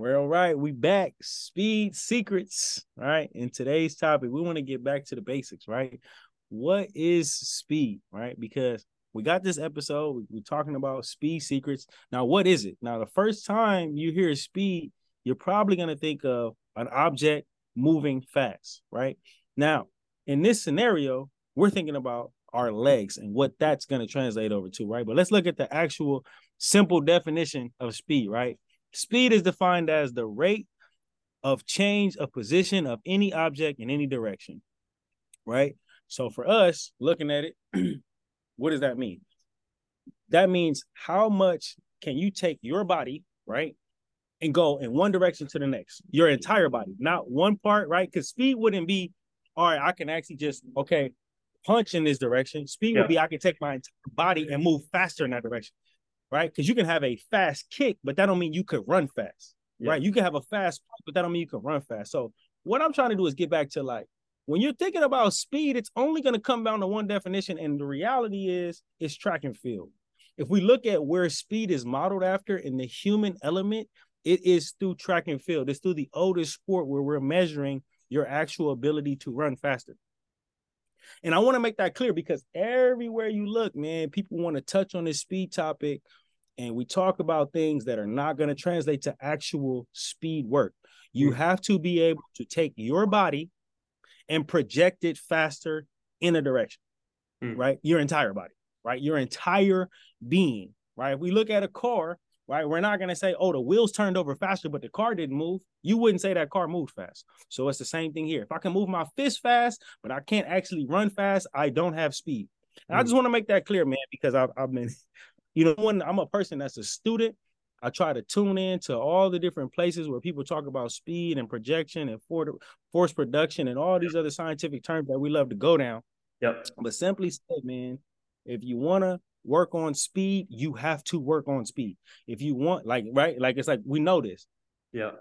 We're all right. We back. Speed secrets. Right. In today's topic, we want to get back to the basics, right? What is speed, right? Because we got this episode. We're talking about speed secrets. Now, what is it? Now, the first time you hear speed, you're probably going to think of an object moving fast, right? Now, in this scenario, we're thinking about our legs and what that's going to translate over to, right? But let's look at the actual simple definition of speed, right? Speed is defined as the rate of change of position of any object in any direction, right? So for us, looking at it, what does that mean? That means how much can you take your body, right, and go in one direction to the next, your entire body, not one part, right? Because speed wouldn't be, all right, I can actually just, okay, punch in this direction. Speed yeah. would be I can take my entire body and move faster in that direction right? Because you can have a fast kick, but that don't mean you could run fast, yeah. right? You can have a fast, but that don't mean you can run fast. So what I'm trying to do is get back to like when you're thinking about speed, it's only going to come down to one definition, and the reality is it's track and field. If we look at where speed is modeled after in the human element, it is through track and field. It's through the oldest sport where we're measuring your actual ability to run faster. And I want to make that clear because everywhere you look, man, people want to touch on this speed topic and we talk about things that are not going to translate to actual speed work. You mm. have to be able to take your body and project it faster in a direction, mm. right? Your entire body, right? Your entire being, right? If we look at a car, right, we're not going to say, oh, the wheels turned over faster, but the car didn't move. You wouldn't say that car moved fast. So it's the same thing here. If I can move my fist fast, but I can't actually run fast, I don't have speed. And mm. I just want to make that clear, man, because I've, I've been you know, when I'm a person that's a student, I try to tune in to all the different places where people talk about speed and projection and for, force production and all these other scientific terms that we love to go down. Yep. But simply said, man, if you want to work on speed, you have to work on speed. If you want, like, right, like it's like we know this. Yeah.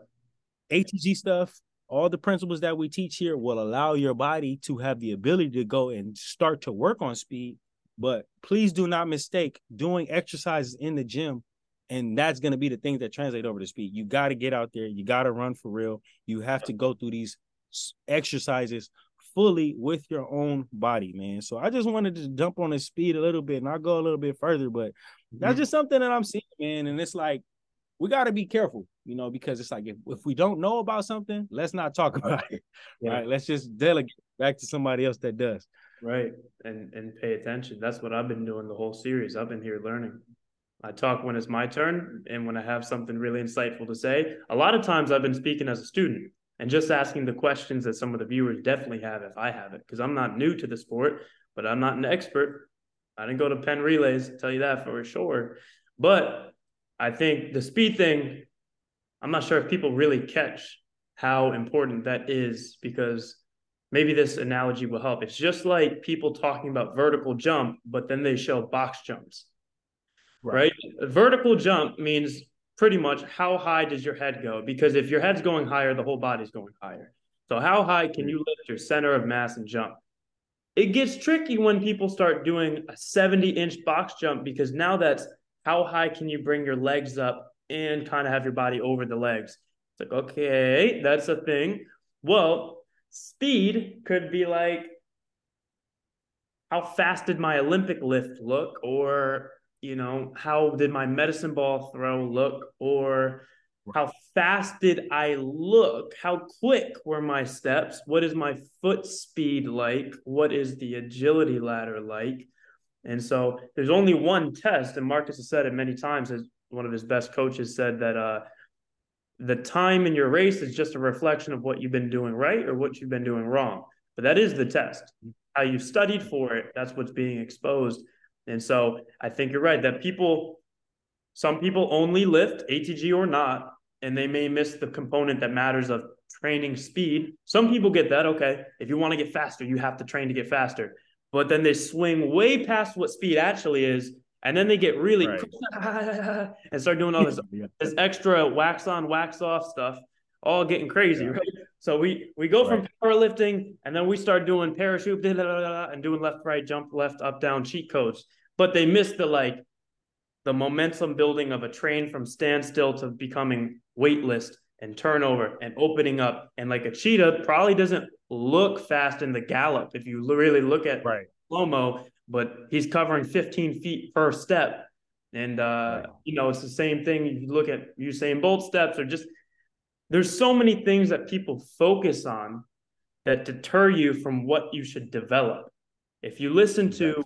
ATG stuff, all the principles that we teach here will allow your body to have the ability to go and start to work on speed but please do not mistake doing exercises in the gym. And that's going to be the thing that translate over to speed. You got to get out there. You got to run for real. You have to go through these exercises fully with your own body, man. So I just wanted to dump on the speed a little bit and I'll go a little bit further, but that's mm-hmm. just something that I'm seeing, man. And it's like, we got to be careful, you know, because it's like if, if we don't know about something, let's not talk about it. Yeah. Right. Let's just delegate back to somebody else that does. Right. And and pay attention. That's what I've been doing the whole series. I've been here learning. I talk when it's my turn and when I have something really insightful to say. A lot of times I've been speaking as a student and just asking the questions that some of the viewers definitely have if I have it, because I'm not new to the sport, but I'm not an expert. I didn't go to Penn Relays, tell you that for sure. But I think the speed thing, I'm not sure if people really catch how important that is because maybe this analogy will help. It's just like people talking about vertical jump, but then they show box jumps. Right. right? vertical jump means pretty much how high does your head go? Because if your head's going higher, the whole body's going higher. So how high can mm-hmm. you lift your center of mass and jump? It gets tricky when people start doing a 70 inch box jump because now that's how high can you bring your legs up and kind of have your body over the legs. It's like, okay, that's a thing. Well, Speed could be like, how fast did my Olympic lift look? Or, you know, how did my medicine ball throw look? Or how fast did I look? How quick were my steps? What is my foot speed like? What is the agility ladder like? And so there's only one test, and Marcus has said it many times. As one of his best coaches said that uh, the time in your race is just a reflection of what you've been doing right or what you've been doing wrong. But that is the test. How you studied for it, that's what's being exposed. And so I think you're right that people, some people only lift ATG or not, and they may miss the component that matters of training speed. Some people get that. Okay. If you want to get faster, you have to train to get faster. But then they swing way past what speed actually is and then they get really right. and start doing all this, this extra wax on, wax off stuff, all getting crazy, yeah. right? So we we go right. from powerlifting and then we start doing parachute and doing left, right, jump, left, up, down cheat codes. But they miss the like the momentum building of a train from standstill to becoming weightless and turnover and opening up. And like a cheetah probably doesn't look fast in the gallop if you really look at right. slow mo, but he's covering 15 feet per step. And, uh, you know, it's the same thing. If you look at Usain Bolt steps or just there's so many things that people focus on that deter you from what you should develop. If you listen to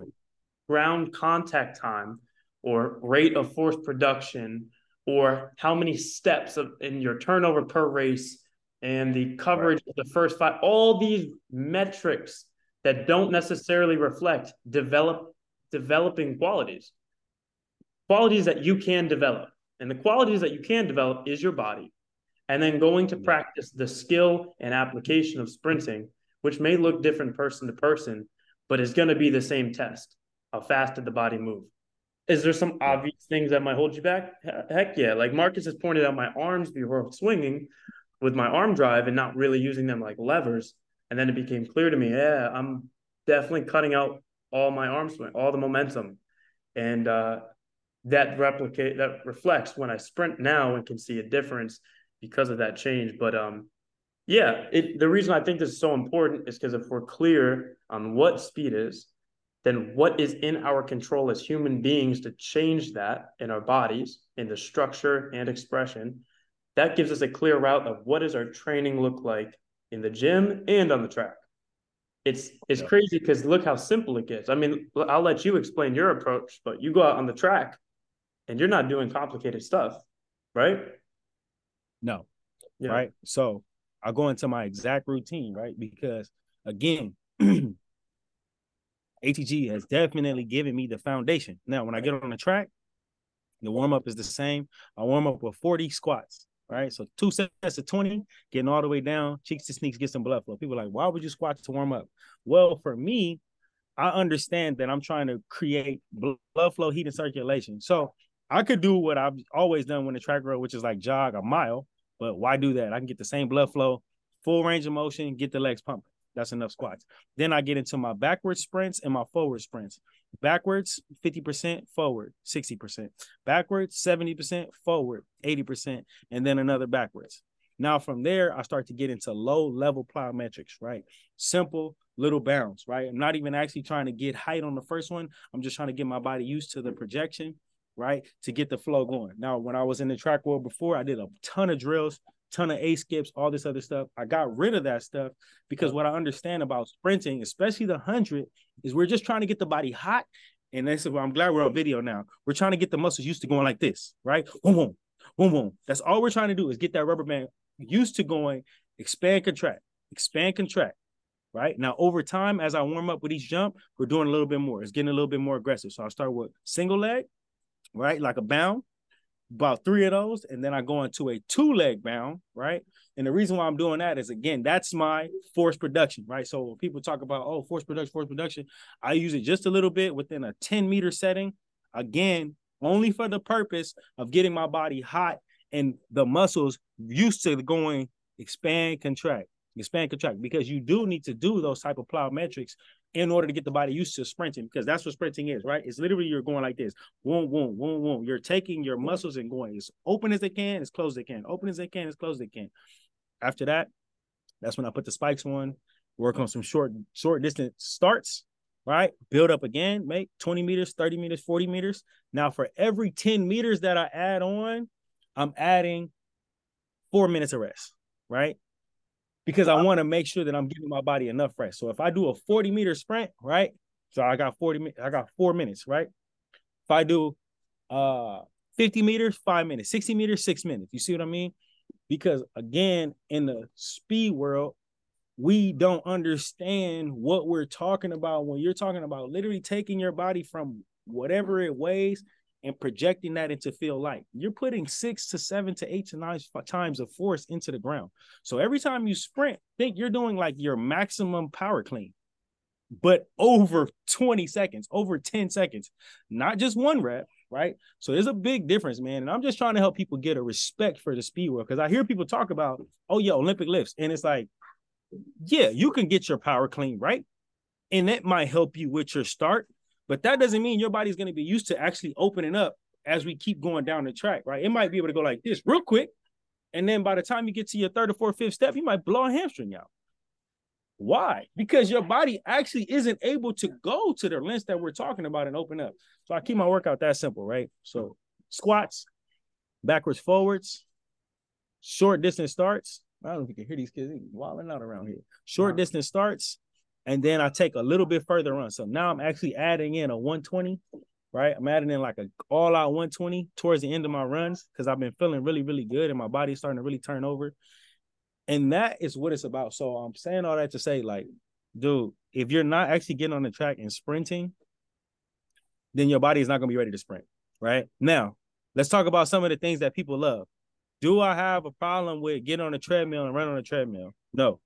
ground contact time or rate of force production or how many steps of, in your turnover per race and the coverage right. of the first five, all these metrics that don't necessarily reflect develop developing qualities, qualities that you can develop. And the qualities that you can develop is your body. And then going to practice the skill and application of sprinting, which may look different person to person, but is going to be the same test. How fast did the body move? Is there some obvious things that might hold you back? Heck yeah. Like Marcus has pointed out my arms before swinging with my arm drive and not really using them like levers. And then it became clear to me, yeah, I'm definitely cutting out all my arm swing, all the momentum. And uh, that replicate that reflects when I sprint now and can see a difference because of that change. But um, yeah, it, the reason I think this is so important is because if we're clear on what speed is, then what is in our control as human beings to change that in our bodies, in the structure and expression, that gives us a clear route of what does our training look like in the gym and on the track. It's it's yeah. crazy because look how simple it gets. I mean, I'll let you explain your approach, but you go out on the track and you're not doing complicated stuff, right? No. Yeah. Right. So I go into my exact routine, right? Because again, ATG has definitely given me the foundation. Now, when I get on the track, the warm up is the same. I warm up with 40 squats, right? So two sets of 20, getting all the way down, cheeks to sneaks, get some blood flow. People like, why would you squat to warm up? Well, for me, I understand that I'm trying to create blood flow, heat, and circulation. So I could do what I've always done when the track road, which is like jog a mile, but why do that? I can get the same blood flow, full range of motion, get the legs pumping. That's enough squats. Then I get into my backward sprints and my forward sprints. Backwards, 50%, forward, 60%. Backwards, 70%, forward, 80%, and then another backwards. Now from there, I start to get into low level plyometrics, right? Simple little bounds, right? I'm not even actually trying to get height on the first one. I'm just trying to get my body used to the projection, right? To get the flow going. Now, when I was in the track world before, I did a ton of drills, ton of A skips, all this other stuff. I got rid of that stuff because what I understand about sprinting, especially the 100, is we're just trying to get the body hot. And is why I'm glad we're on video now. We're trying to get the muscles used to going like this, right? Boom, boom, boom, boom. That's all we're trying to do is get that rubber band used to going, expand, contract, expand, contract. Right now, over time, as I warm up with each jump, we're doing a little bit more. It's getting a little bit more aggressive. So I'll start with single leg, right? Like a bound, about three of those, and then I go into a two leg bound, right? And the reason why I'm doing that is again, that's my force production, right? So when people talk about oh, force production, force production, I use it just a little bit within a 10 meter setting. Again, only for the purpose of getting my body hot and the muscles used to going expand, contract, expand, contract, because you do need to do those type of plyometrics in order to get the body used to sprinting because that's what sprinting is, right? It's literally you're going like this, boom, boom, boom, boom. You're taking your muscles and going as open as they can, as close as they can, open as they can, as close as they can. After that, that's when I put the spikes on, work on some short, short distance starts, right? Build up again, make 20 meters, 30 meters, 40 meters. Now, for every 10 meters that I add on, I'm adding four minutes of rest, right? Because I want to make sure that I'm giving my body enough rest. So if I do a 40 meter sprint, right? So I got 40 I got four minutes, right? If I do uh 50 meters, five minutes, 60 meters, six minutes. You see what I mean? Because again, in the speed world, we don't understand what we're talking about when you're talking about literally taking your body from whatever it weighs and projecting that into field light. You're putting six to seven to eight to nine times of force into the ground. So every time you sprint, think you're doing like your maximum power clean, but over 20 seconds, over 10 seconds, not just one rep, right? So there's a big difference, man. And I'm just trying to help people get a respect for the speed world because I hear people talk about, oh, yeah, Olympic lifts. And it's like, yeah, you can get your power clean, right? And that might help you with your start but that doesn't mean your body's going to be used to actually opening up as we keep going down the track, right? It might be able to go like this real quick, And then by the time you get to your third or fourth, fifth step, you might blow a hamstring out. Why? Because your body actually isn't able to go to the lengths that we're talking about and open up. So I keep my workout that simple, right? So squats, backwards, forwards, short distance starts. I don't know if you can hear these kids wilding out around here. Short wow. distance starts, and then I take a little bit further on. So now I'm actually adding in a 120, right? I'm adding in like a all out 120 towards the end of my runs because I've been feeling really, really good and my body's starting to really turn over. And that is what it's about. So I'm saying all that to say, like, dude, if you're not actually getting on the track and sprinting, then your body is not gonna be ready to sprint. Right now, let's talk about some of the things that people love. Do I have a problem with getting on a treadmill and run on a treadmill? No.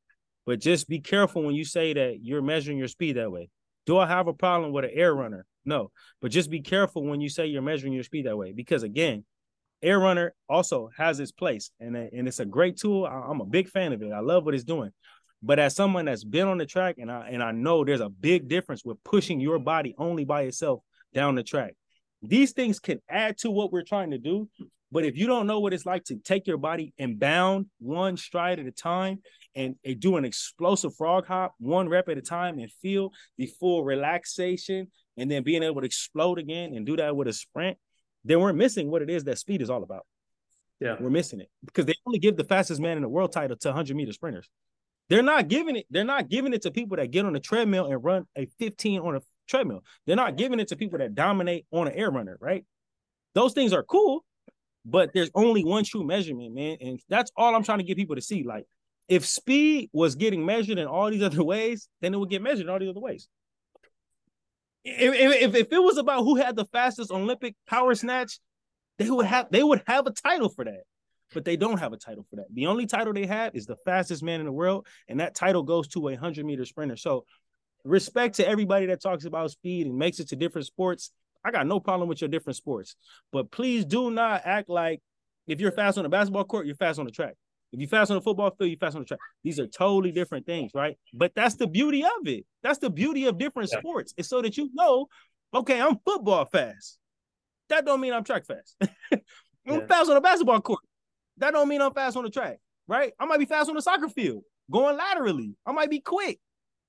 But just be careful when you say that you're measuring your speed that way. Do I have a problem with an air runner? No. But just be careful when you say you're measuring your speed that way. Because again, air runner also has its place and, uh, and it's a great tool. I'm a big fan of it. I love what it's doing. But as someone that's been on the track and I and I know there's a big difference with pushing your body only by itself down the track. These things can add to what we're trying to do, but if you don't know what it's like to take your body and bound one stride at a time and, do an explosive frog hop one rep at a time and feel the full relaxation and then being able to explode again and do that with a sprint, then we're missing what it is that speed is all about. Yeah. We're missing it because they only give the fastest man in the world title to 100 meter sprinters. They're not giving it. They're not giving it to people that get on a treadmill and run a 15 on a treadmill. They're not giving it to people that dominate on an air runner, right? Those things are cool, but there's only one true measurement, man. And that's all I'm trying to get people to see. Like, if speed was getting measured in all these other ways, then it would get measured in all these other ways. If, if, if it was about who had the fastest Olympic power snatch, they would have they would have a title for that. But they don't have a title for that. The only title they have is the fastest man in the world, and that title goes to a hundred meter sprinter. So respect to everybody that talks about speed and makes it to different sports. I got no problem with your different sports, but please do not act like if you're fast on the basketball court, you're fast on the track. If you fast on the football field, you fast on the track. These are totally different things, right? But that's the beauty of it. That's the beauty of different yeah. sports. It's so that you know, okay, I'm football fast. That don't mean I'm track fast. I'm yeah. fast on the basketball court. That don't mean I'm fast on the track, right? I might be fast on the soccer field, going laterally. I might be quick.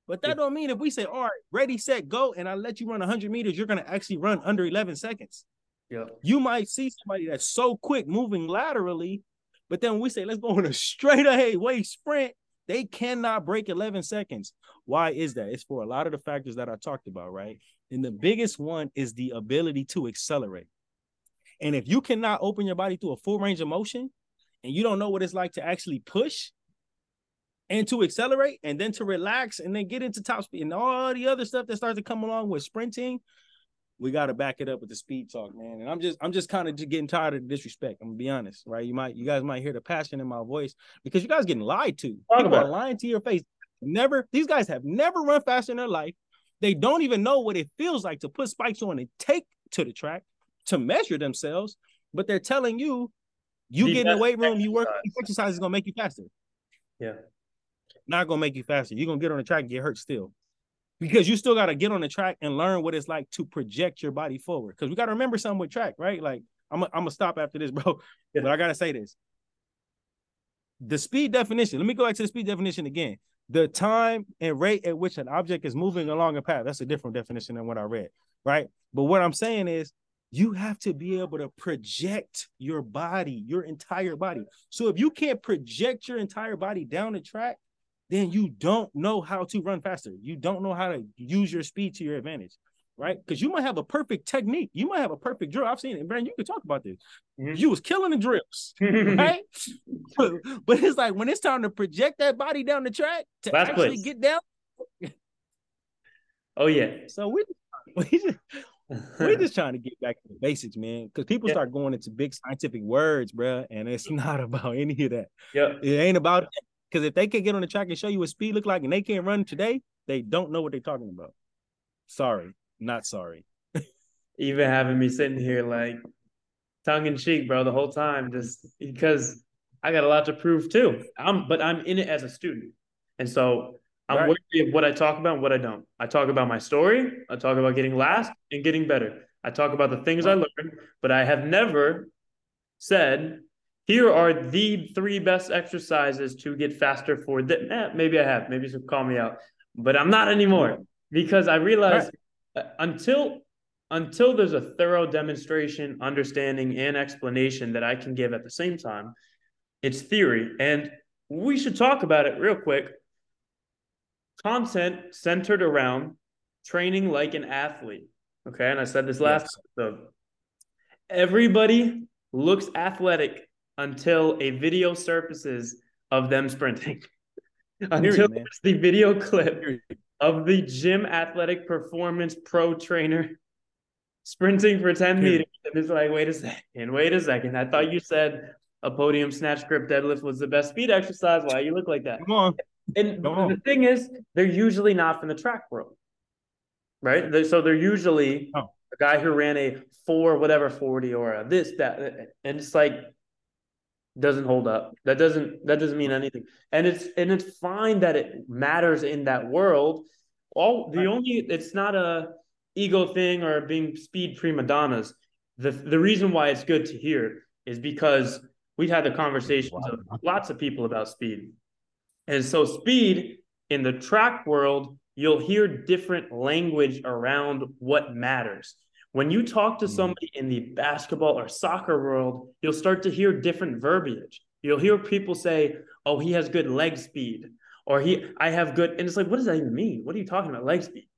But that yeah. don't mean if we say, all right, ready, set, go, and I let you run 100 meters, you're going to actually run under 11 seconds. Yeah. You might see somebody that's so quick moving laterally, but then we say, let's go on a straight ahead way sprint, they cannot break 11 seconds. Why is that? It's for a lot of the factors that I talked about, right? And the biggest one is the ability to accelerate. And if you cannot open your body to a full range of motion and you don't know what it's like to actually push, and to accelerate and then to relax and then get into top speed and all the other stuff that starts to come along with sprinting we got to back it up with the speed talk man. And i'm just i'm just kind of just getting tired of the disrespect i'm gonna be honest right? You might you guys might hear the passion in my voice because you guys getting lied to. Talk people are lying to your face. Never these guys have never run faster in their life. They don't even know what it feels like to put spikes on and take to the track to measure themselves but they're telling you you the get in the weight room you work exercise. is gonna make you faster. Yeah. Not gonna make you faster. You're gonna get on the track and get hurt still. Because you still gotta get on the track and learn what it's like to project your body forward. Because we gotta remember something with track, right? Like I'm I'm gonna stop after this, bro. Yeah. But I gotta say this. The speed definition. Let me go back to the speed definition again. The time and rate at which an object is moving along a path. That's a different definition than what I read, right? But what I'm saying is you have to be able to project your body, your entire body. So if you can't project your entire body down the track, then you don't know how to run faster. You don't know how to use your speed to your advantage, right? Because you might have a perfect technique. You might have a perfect drill. I've seen it. Brendan, you can talk about this. Mm-hmm. You was killing the drills, right? but, but, it's like when it's time to project that body down the track to Last actually place. get down. oh yeah. So we we just we're just trying to get back to the basics, man. Because people yeah. start going into big scientific words, bro, and it's not about any of that. Yeah, it ain't about because if they can get on the track and show you what speed look like and they can't run today, they don't know what they're talking about. Sorry, not sorry. Even having me sitting here like tongue in cheek, bro, the whole time, just because I got a lot to prove too. I'm but I'm in it as a student. And so I'm right. wary of what I talk about and what I don't. I talk about my story, I talk about getting last and getting better. I talk about the things I learned, but I have never said here are the three best exercises to get faster for that. Eh, maybe I have, maybe you should call me out, but I'm not anymore because I realized right. Until until there's a thorough demonstration, understanding, and explanation that I can give at the same time, it's theory. And we should talk about it real quick. Content centered around training like an athlete. Okay. And I said this last yes. episode. Everybody looks athletic until a video surfaces of them sprinting. until there's the video clip of the gym athletic performance pro trainer sprinting for 10 meters. And it's like, wait a second, wait a second. I thought you said a podium snatch grip deadlift was the best speed exercise. Why you look like that? Come on. And Come on. the thing is, they're usually not from the track world, right? So they're usually oh. a guy who ran a four, whatever, 40 or a this, that. And it's like, doesn't hold up. That doesn't that doesn't mean anything. And it's and it's fine that it matters in that world. All the only it's not a ego thing or being speed prima donnas. The the reason why it's good to hear is because we've had the conversations of lots of people about speed. And so speed in the track world, you'll hear different language around what matters. When you talk to mm. somebody in the basketball or soccer world, you'll start to hear different verbiage. You'll hear people say, "Oh, he has good leg speed," or "He, I have good," and it's like, what does that even mean? What are you talking about, leg speed?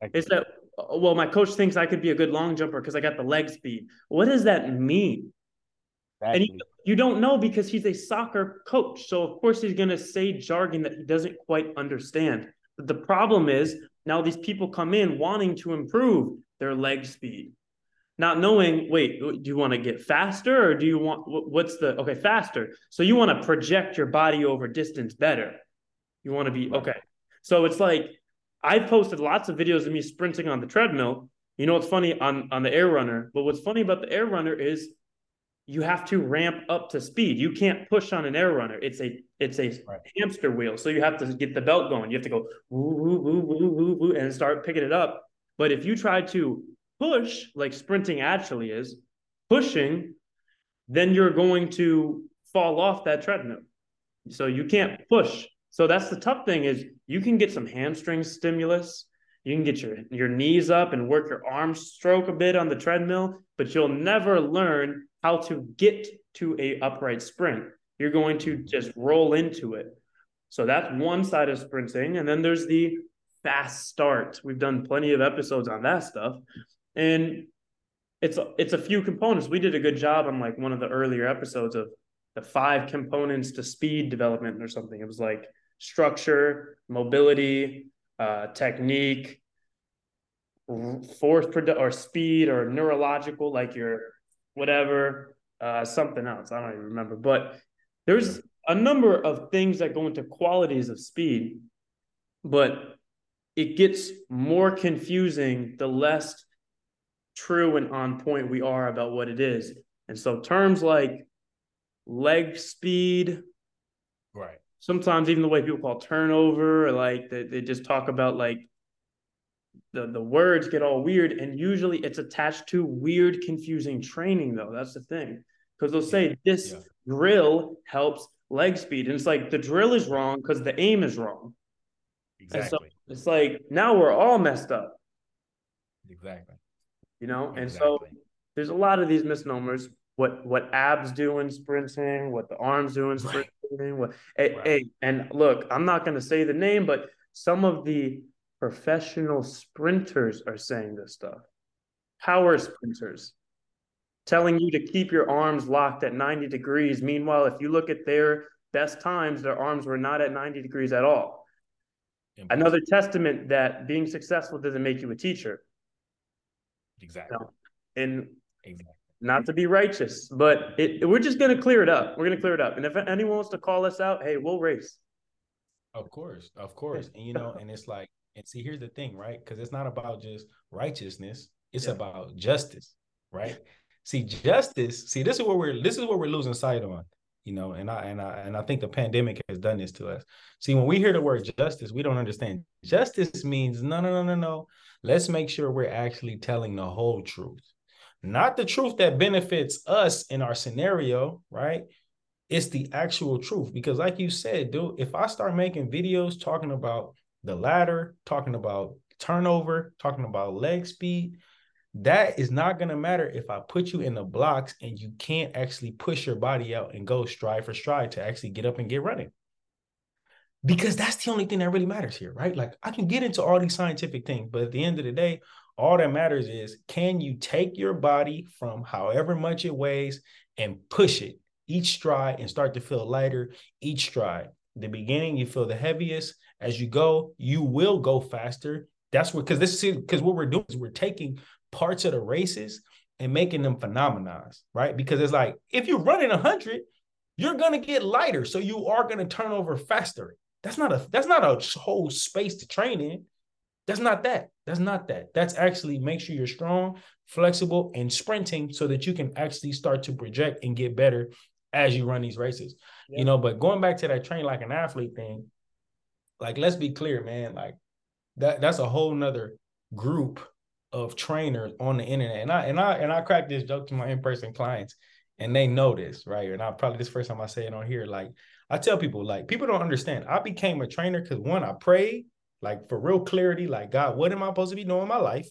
It's that well, my coach thinks I could be a good long jumper because I got the leg speed. What does that mean? Exactly. And you, you don't know because he's a soccer coach. So of course he's going to say jargon that he doesn't quite understand. But the problem is now these people come in wanting to improve their leg speed. Not knowing, wait, do you want to get faster or do you want what's the okay, faster. So you want to project your body over distance better. You want to be okay. So it's like I've posted lots of videos of me sprinting on the treadmill. You know what's funny on on the air runner, but what's funny about the air runner is you have to ramp up to speed. You can't push on an air runner. It's a it's a right. hamster wheel. So you have to get the belt going. You have to go woo, woo, woo, woo, woo, woo, and start picking it up. But if you try to push, like sprinting actually is, pushing, then you're going to fall off that treadmill. So you can't push. So that's the tough thing is you can get some hamstring stimulus. You can get your, your knees up and work your arm stroke a bit on the treadmill, but you'll never learn how to get to a upright sprint. You're going to just roll into it. So that's one side of sprinting. And then there's the fast start. We've done plenty of episodes on that stuff. And it's it's a few components. We did a good job on like one of the earlier episodes of the five components to speed development or something. It was like structure, mobility, uh, technique, force produ- or speed or neurological, like your whatever, uh, something else. I don't even remember. But there's a number of things that go into qualities of speed, but it gets more confusing the less true and on point we are about what it is. And so terms like leg speed, right? Sometimes even the way people call turnover, or like they, they just talk about like the the words get all weird, and usually it's attached to weird, confusing training. Though that's the thing, because they'll say this yeah. drill helps leg speed, and it's like the drill is wrong because the aim is wrong. Exactly. It's like now we're all messed up. Exactly. You know, and so there's a lot of these misnomers. What what abs do in sprinting, what the arms do in sprinting, right. what hey, right. hey, and look, I'm not gonna say the name, but some of the professional sprinters are saying this stuff. Power sprinters telling you to keep your arms locked at 90 degrees. Meanwhile, if you look at their best times, their arms were not at 90 degrees at all. Another testament that being successful doesn't make you a teacher. Exactly. No. And exactly. not to be righteous, but it, we're just going to clear it up. We're going to clear it up. And if anyone wants to call us out, hey, we'll race. Of course, of course. And you know, and it's like, and see, here's the thing, right? Because it's not about just righteousness; it's yeah. about justice, right? See, justice. See, this is where we're. This is what we're losing sight on you know and i and i and i think the pandemic has done this to us see when we hear the word justice we don't understand justice means no no no no no let's make sure we're actually telling the whole truth not the truth that benefits us in our scenario, right? It's the actual truth. Because, like you said, dude, if I start making videos talking about the ladder, talking about turnover, talking about leg speed, that is not going to matter if I put you in the blocks and you can't actually push your body out and go stride for stride to actually get up and get running. Because that's the only thing that really matters here, right? Like I can get into all these scientific things, but at the end of the day, all that matters is can you take your body from however much it weighs and push it each stride and start to feel lighter each stride. The beginning, you feel the heaviest. As you go, you will go faster. That's what because this is because what we're doing is we're taking parts of the races and making them phenomenons, right? Because it's like if you're running 100, you're gonna get lighter, so you are gonna turn over faster. That's not a that's not a whole space to train in. That's not that. That's not that. That's actually make sure you're strong, flexible, and sprinting so that you can actually start to project and get better as you run these races. Yeah. You know, but going back to that train like an athlete thing, like let's be clear, man. Like that that's a whole nother group of trainers on the internet. And I and I and I crack this joke to my in-person clients, and they know this, right? And I probably this first time I say it on here. Like I tell people, like people don't understand. I became a trainer because one, I prayed, like for real clarity, like God, what am I supposed to be doing in my life?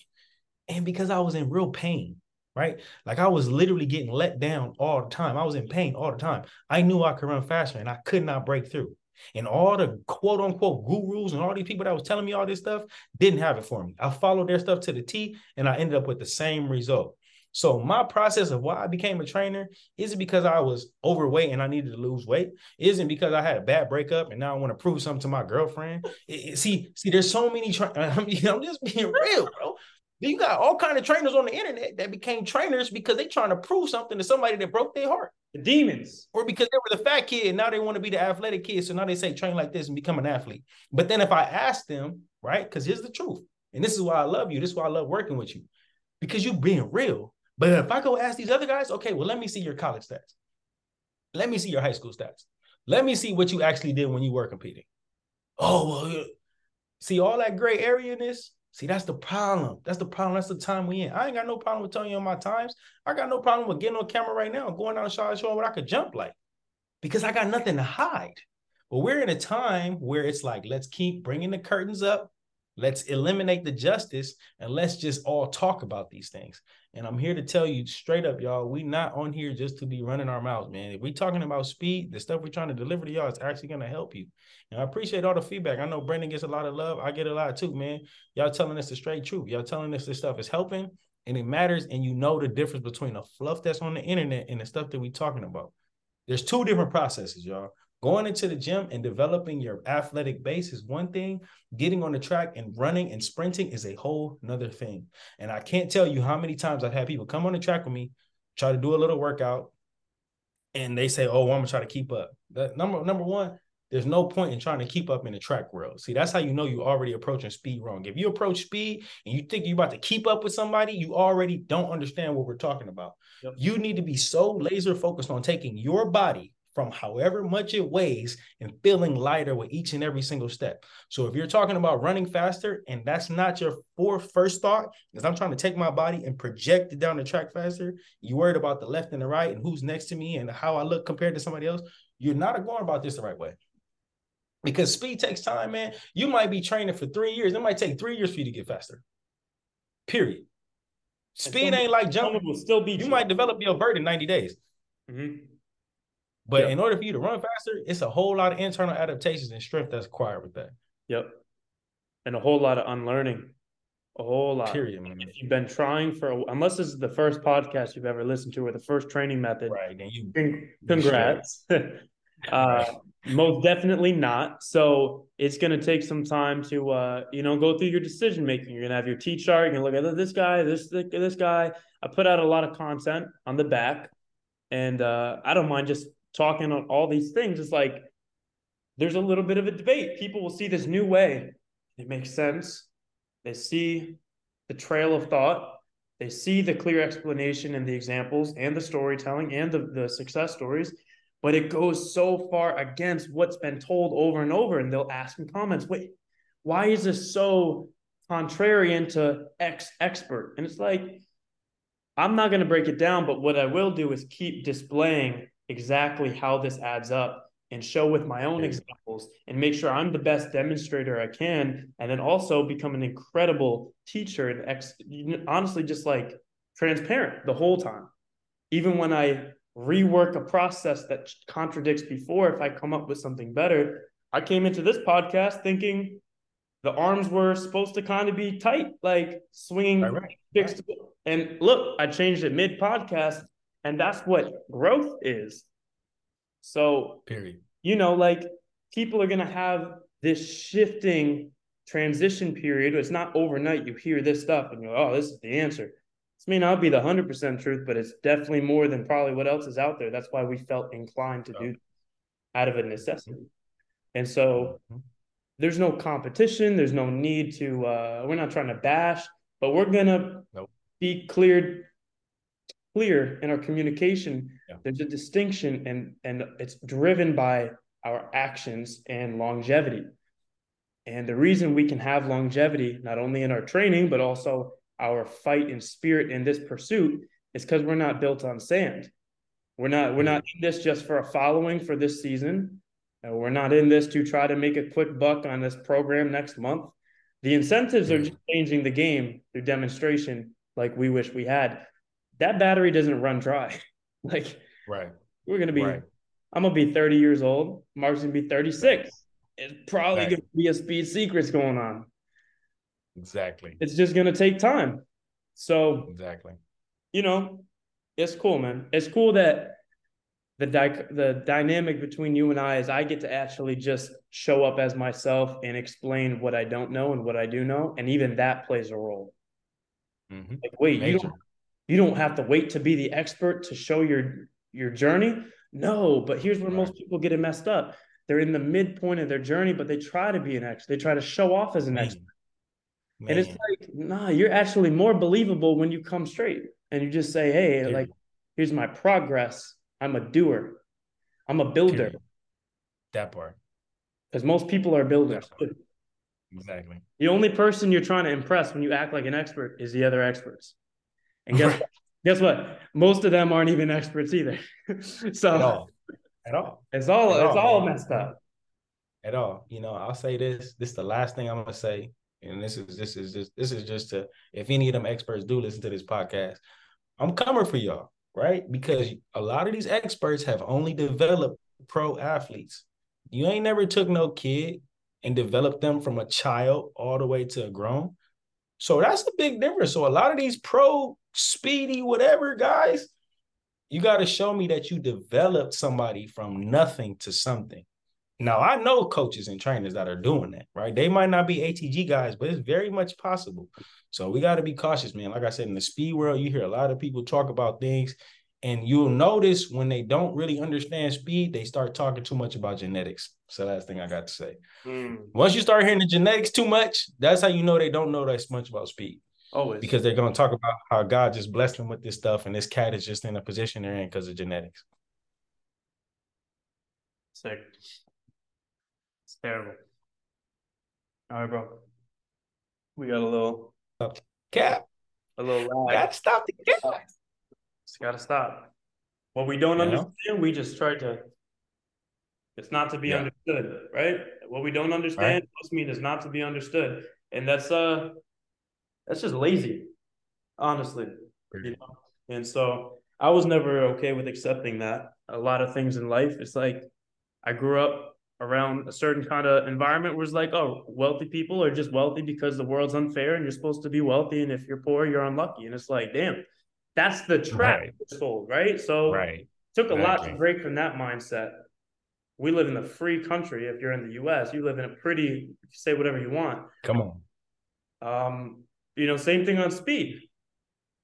And because I was in real pain, right? Like I was literally getting let down all the time. I was in pain all the time. I knew I could run faster and I could not break through. And all the quote unquote gurus and all these people that was telling me all this stuff didn't have it for me. I followed their stuff to the T and I ended up with the same result. So my process of why I became a trainer isn't because I was overweight and I needed to lose weight. It isn't because I had a bad breakup and now I want to prove something to my girlfriend. It, it, see, see, there's so many. Tra- I'm, I'm just being real, bro. You got all kind of trainers on the internet that became trainers because they trying to prove something to somebody that broke their heart. The demons. Or because they were the fat kid and now they want to be the athletic kid. So now they say train like this and become an athlete. But then if I ask them, right? Because here's the truth. And this is why I love you. This is why I love working with you. Because you're being real. But if I go ask these other guys, okay, well, let me see your college stats. Let me see your high school stats. Let me see what you actually did when you were competing. Oh, well, see all that gray area in this? See, that's the problem. That's the problem. That's the time we in. I ain't got no problem with telling you my times. I got no problem with getting on camera right now, going out and showing what I could jump like, because I got nothing to hide. But we're in a time where it's like, let's keep bringing the curtains up. Let's eliminate the justice and let's just all talk about these things. And I'm here to tell you straight up, y'all, we not on here just to be running our mouths, man. If we talking about speed, the stuff we're trying to deliver to y'all is actually going to help you. And I appreciate all the feedback. I know Brendan gets a lot of love. I get a lot too, man. Y'all telling us the straight truth. Y'all telling us this stuff is helping and it matters. And you know the difference between the fluff that's on the internet and the stuff that we talking about. There's two different processes, y'all. Going into the gym and developing your athletic base is one thing. Getting on the track and running and sprinting is a whole nother thing. And I can't tell you how many times I've had people come on the track with me, try to do a little workout, and they say, "Oh, I'm gonna try to keep up." That number number one, there's no point in trying to keep up in the track world. See, that's how you know you're already approaching speed wrong. If you approach speed and you think you're about to keep up with somebody, you already don't understand what we're talking about. Yep. You need to be so laser focused on taking your body from however much it weighs and feeling lighter with each and every single step. So if you're talking about running faster and that's not your first thought, because I'm trying to take my body and project it down the track faster, you worried about the left and the right and who's next to me and how I look compared to somebody else, you're not going about this the right way because speed takes time, man. You might be training for three years. It might take three years for you to get faster. Period. Speed ain't like jumping. Will still be. You true. might develop your vert in 90 days. Mm-hmm. But yep. in order for you to run faster, it's a whole lot of internal adaptations and strength that's required with that. Yep. And a whole lot of unlearning. A whole lot. Period. Man. If you've been trying for, a, unless this is the first podcast you've ever listened to or the first training method, right? And you, congrats. uh, most definitely not. So it's going to take some time to, uh, you know, go through your decision making. You're going to have your T chart. You're going to look at this guy, this this guy. I put out a lot of content on the back, and uh, I don't mind just talking on all these things. It's like there's a little bit of a debate. People will see this new way. It makes sense. They see the trail of thought. They see the clear explanation and the examples and the storytelling and the, the success stories but it goes so far against what's been told over and over. And they'll ask in comments, wait, why is this so contrarian to X expert? And it's like, I'm not going to break it down, but what I will do is keep displaying exactly how this adds up and show with my own examples and make sure I'm the best demonstrator I can. And then also become an incredible teacher and ex- honestly, just like transparent the whole time. Even when I rework a process that contradicts before, if I come up with something better, I came into this podcast thinking the arms were supposed to kind of be tight, like swinging right, right, fixed. And look, I changed it mid podcast, and that's what growth is. So, period. You know, like people are going to have this shifting transition period. It's not overnight. You hear this stuff and you're, like, oh, this is the answer. This may not be the 100% truth, but it's definitely more than probably what else is out there. That's why we felt inclined to do out of a necessity. And so mm-hmm. there's no competition. There's no need to, uh, we're not trying to bash, but we're going to nope. be cleared clear in our communication. Yeah. There's a distinction and and it's driven by our actions and longevity. And the reason we can have longevity, not only in our training, but also our fight and spirit in this pursuit, is because we're not built on sand. We're not we're not in this just for a following for this season. Uh, we're not in this to try to make a quick buck on this program next month. The incentives are just changing the game through demonstration, like we wish we had that battery doesn't run dry. like, right. We're gonna be. Right. I'm gonna be 30 years old. Mark's gonna be 36. It's probably right. gonna be a speed secrets going on. Exactly. It's just gonna take time. So exactly. You know, it's cool, man. It's cool that the di- the dynamic between you and I is I get to actually just show up as myself and explain what I don't know and what I do know, and even that plays a role. Mm-hmm. Like, wait, Major. you don't you don't have to wait to be the expert to show your your journey. No, but here's where most people get it messed up. They're in the midpoint of their journey, but they try to be an expert. They try to show off as an Man. expert. Man. And it's like, nah, you're actually more believable when you come straight and you just say, hey, like, here's my progress. I'm a doer. I'm a builder. That part. Because most people are builders. Exactly. The only person you're trying to impress when you act like an expert is the other experts. And guess what? guess what? Most of them aren't even experts either. so at all. At all. It's all At it's all, all messed up. At all. You know, I'll say this. This is the last thing I'm gonna say. And this is this is just this is just to if any of them experts do listen to this podcast, I'm coming for y'all, right? Because a lot of these experts have only developed pro athletes. You ain't never took no kid and developed them from a child all the way to a grown. So that's the big difference. So a lot of these pro speedy, whatever guys, you got to show me that you developed somebody from nothing to something. Now I know coaches and trainers that are doing that, right? They might not be ATG guys, but it's very much possible. So we got to be cautious, man. Like I said, in the speed world, you hear a lot of people talk about things, and you'll notice when they don't really understand speed, they start talking too much about genetics. So last thing I got to say. Mm. Once you start hearing the genetics too much, that's how you know they don't know that much about speed. Always. Because they're going to talk about how God just blessed them with this stuff, and this cat is just in a position they're in because of genetics. Sick. It's terrible. All right, bro. We got a little cap. A little lag. Gotta stop the cap. It's gotta stop. What we don't you understand, know? we just try to. It's not to be yeah. understood, right? What we don't understand right. must mean is not to be understood, and that's uh that's just lazy, honestly. You know? And so I was never okay with accepting that. A lot of things in life, it's like I grew up around a certain kind of environment where it's like, oh, wealthy people are just wealthy because the world's unfair and you're supposed to be wealthy. And if you're poor, you're unlucky. And it's like, damn, that's the trap right. sold, right? So right. took a exactly. lot to break from that mindset. We live in a free country. If you're in the US, you live in a pretty say whatever you want. Come on. Um, you know, same thing on speed.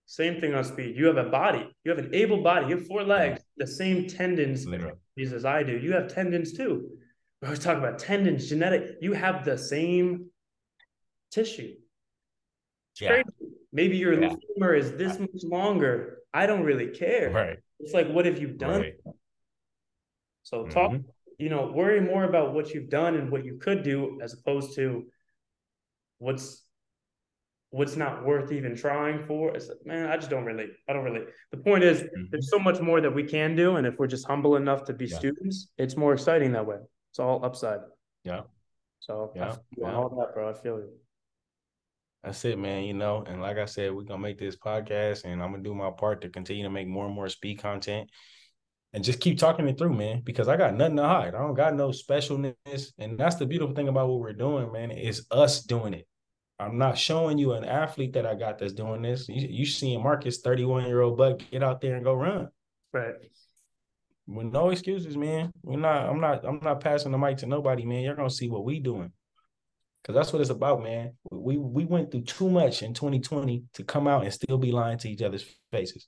Same thing on speed. You have a body. You have an able body. You have four legs, the same tendons Literally. as I do. You have tendons too. We always talk about tendons, genetic. You have the same tissue. Yeah. crazy. Maybe your yeah. is this much longer. I don't really care. Right. It's like, what have you done? Right. So talk, mm-hmm. you know, worry more about what you've done and what you could do as opposed to what's what's not worth even trying for. It's like, man, I just don't relate. I don't relate. The point is, mm-hmm. there's so much more that we can do, and if we're just humble enough to be yeah. students, it's more exciting that way. It's all upside. Yeah. So yeah, yeah. all that, bro. I feel you. That's it, man. You know, and like I said, we're gonna make this podcast, and I'm gonna do my part to continue to make more and more speed content, and just keep talking it through, man. Because I got nothing to hide. I don't got no specialness, and that's the beautiful thing about what we're doing, man. Is us doing it. I'm not showing you an athlete that I got that's doing this. You, you seeing Marcus, 31 year old buck, get out there and go run. Right. With no excuses, man. We're not. I'm not. I'm not passing the mic to nobody, man. You're gonna see what we doing. Cause that's what it's about, man. We we went through too much in 2020 to come out and still be lying to each other's faces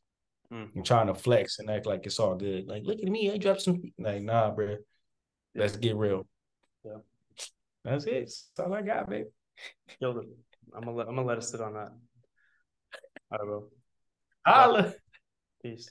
mm. and trying to flex and act like it's all good. Like, look at me, I dropped some. Like, nah, bro. Let's get real. Yeah, that's it. That's all I got, it. I'm gonna let, I'm gonna let us sit on that. All right, bro. Holla. Peace.